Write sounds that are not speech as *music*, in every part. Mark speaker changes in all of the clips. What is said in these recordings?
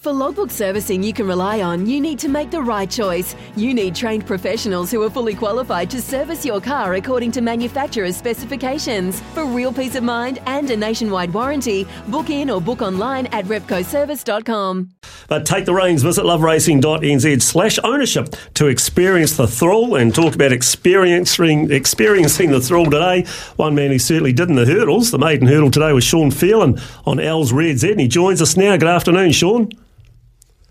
Speaker 1: For logbook servicing you can rely on, you need to make the right choice. You need trained professionals who are fully qualified to service your car according to manufacturer's specifications. For real peace of mind and a nationwide warranty, book in or book online at repcoservice.com.
Speaker 2: But take the reins, visit loveracing.nz slash ownership to experience the thrill and talk about experiencing experiencing the thrill today. One man who certainly did in the hurdles, the maiden hurdle today was Sean Phelan on L's Red Z, and he joins us now. Good afternoon, Sean.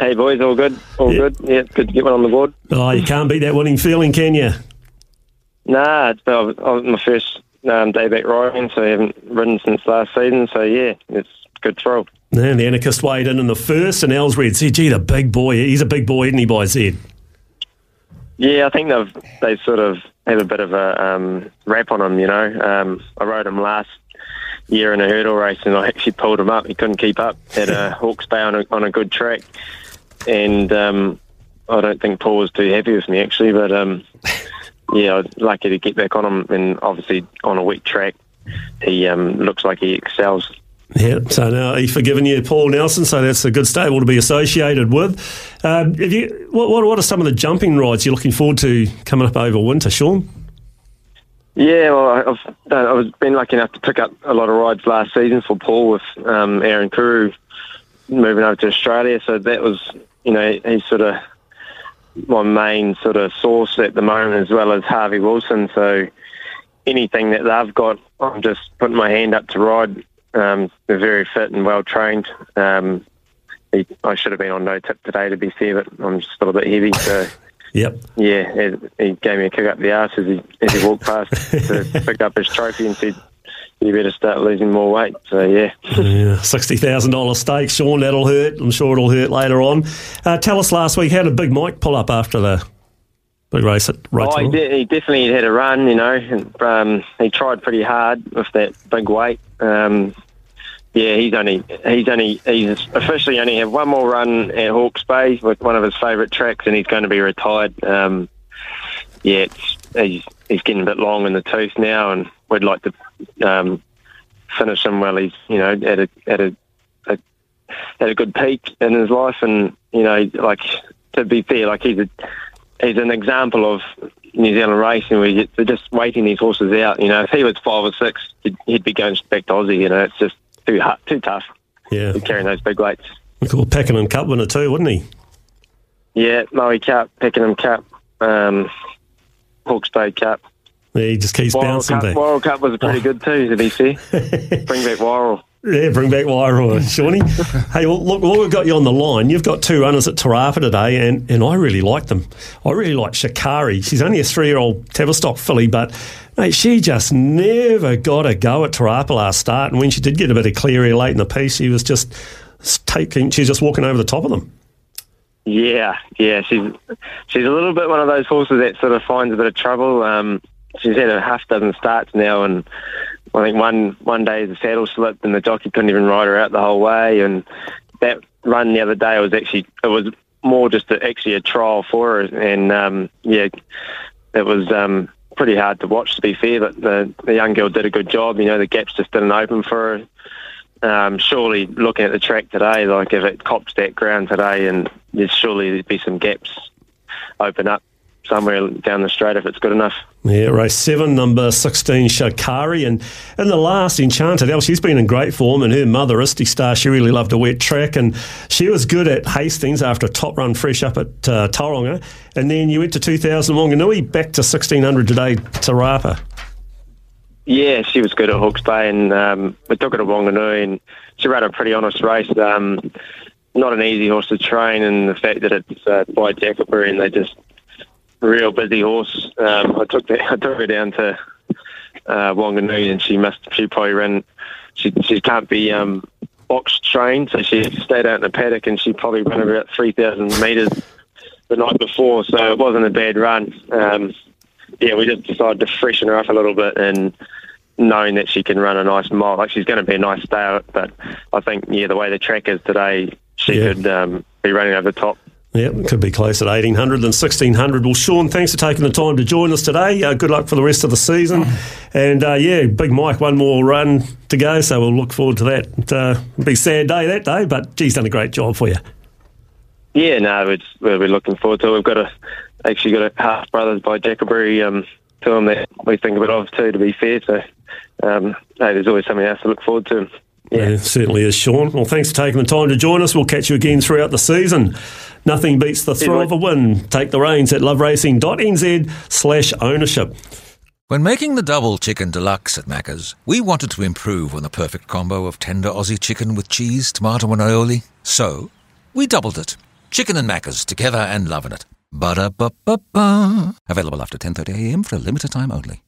Speaker 3: Hey boys, all good, all
Speaker 2: Yeah.
Speaker 3: good. Yeah, good to get one on the board.
Speaker 2: Oh, you can't beat that winning feeling, can you?
Speaker 3: Nah, it's been, I was my first um, day back riding, so I haven't ridden since last season. So yeah, it's good thrill.
Speaker 2: And the anarchist weighed in in the first, and L's Red Z, gee, the big boy. He's a big boy, isn't he, by Z?
Speaker 3: Yeah, I think they've they sort of have a bit of a um, rap on him. You know, um, I rode him last year in a hurdle race, and I actually pulled him up. He couldn't keep up at a *laughs* Hawke's Bay on a, on a good track, and um, I don't think Paul was too happy with me actually. But um, *laughs* yeah, I was lucky to get back on him, and obviously on a weak track, he um, looks like he excels.
Speaker 2: Yeah, so now he's forgiven you, Paul Nelson, so that's a good stable to be associated with. Um, you, what, what, what are some of the jumping rides you're looking forward to coming up over winter, Sean?
Speaker 3: Yeah, well, I- I've I've been lucky enough to pick up a lot of rides last season for Paul with um, Aaron Kuru moving over to Australia. So that was, you know, he's sort of my main sort of source at the moment, as well as Harvey Wilson. So anything that they've got, I'm just putting my hand up to ride. Um, they're very fit and well trained. Um, he, I should have been on no tip today, to be fair, but I'm just a little bit heavy, so. *laughs*
Speaker 2: Yep.
Speaker 3: Yeah, he, he gave me a kick up the arse as he as he walked past *laughs* to pick up his trophy and said, "You better start losing more weight." So yeah,
Speaker 2: Yeah, $60,000 stake, Sean, that'll hurt. I'm sure it'll hurt later on. Uh, tell us last week, how did Big Mike pull up after the big race at
Speaker 3: oh, he,
Speaker 2: Rotorua?
Speaker 3: de- he definitely had a run. You know, and, um, he tried pretty hard with that big weight. Um, yeah, he's only he's only he's officially only have one more run at Hawke's Bay with one of his favourite tracks, and he's going to be retired. Um, yeah, it's, he's he's getting a bit long in the tooth now, and we'd like to um, finish him while he's you know at a at a, a at a good peak in his life, and you know like to be fair, like he's a he's an example of New Zealand racing where they're just waiting these horses out. You know, if he was five or six, he'd- he'd be going back to Aussie. You know, it's just too hard, too tough
Speaker 2: Yeah.
Speaker 3: carrying those big weights.
Speaker 2: Cool. Pakenham Cup winner too, wouldn't he?
Speaker 3: Yeah, Maui Cup, Pakenham Cup, um, Hawke's Bay Cup.
Speaker 2: Yeah, he just keeps bouncing
Speaker 3: Cup,
Speaker 2: back.
Speaker 3: World Cup was pretty good too, to be fair. Bring back Worrell.
Speaker 2: Yeah, bring back Wairua, *laughs* Shawnee. hey, well, look, while we've got you on the line, you've got two runners at Te Rapa today, and, and I really like them. I really like Shikari. She's only a three-year-old Tavistock filly, but mate, she just never got a go at Te Rapa last start. And when she did get a bit of clear air late in the piece, she was just taking, she's just walking over the top of them.
Speaker 3: Yeah, yeah, she's she's a little bit one of those horses that sort of finds a bit of trouble. Um, she's had a half dozen starts now, and I think one one day the saddle slipped and the jockey couldn't even ride her out the whole way. And that run the other day was actually it was more just a, actually a trial for her, and um, yeah, it was um, pretty hard to watch to be fair. But the the young girl did a good job. You know, the gaps just didn't open for her um, surely looking at the track today, like if it cops that ground today, and there's surely there'd be some gaps open up somewhere down the straight if it's good enough.
Speaker 2: Yeah, race seven, number 16, Shakari. And in the last, Enchanted she's been in great form, and her mother, Isty Star, she really loved a wet track. And she was good at Hastings after a top run fresh up at uh, Tauranga. And then you went to 2000 Wanganui, back to 1600 today, Te Rapa.
Speaker 3: Yeah, she was good at Hawke's Bay, and um, we took her to Wanganui, and she ran a pretty honest race. Um, not an easy horse to train, and the fact that it's uh, by Jakkalberry, and they just real busy horse. Um, I took the, *laughs* I took her down to uh, Wanganui, and she must she probably ran. She she can't be um, box trained, so she stayed out in the paddock and she probably ran about 3,000 metres the night before, so it wasn't a bad run. Um, yeah, we just decided to freshen her up a little bit and knowing that she can run a nice mile. Like she's going to be a nice day, but I think, yeah, the way the track is today, she
Speaker 2: Yeah.
Speaker 3: could um, be running over the top.
Speaker 2: Yeah, it could be close at 1800 than 1600. Well, Sean, thanks for taking the time to join us today. Uh, good luck for the rest of the season. And uh, yeah, Big Mike, one more run to go, so we'll look forward to that. Uh, it'll be a sad day that day, but geez, done a great job for you.
Speaker 3: Yeah, no, it's, we're, looking forward to it. We've got a actually got a half brothers by Jakkalberry um, to them that we think a bit of too. To be fair, so um, hey, there's always something else to look forward to.
Speaker 2: Yeah, certainly is, Sean. Well, thanks for taking the time to join us. We'll catch you again throughout the season. Nothing beats the thrill of a win. Take the reins at loveracing.nz slash ownership.
Speaker 4: When making the double chicken deluxe at Macca's, we wanted to improve on the perfect combo of tender Aussie chicken with cheese, tomato, and aioli. So, we doubled it. Chicken and Macca's together and loving it. Ba-da-ba-ba-ba. Available after 10.30am for a limited time only.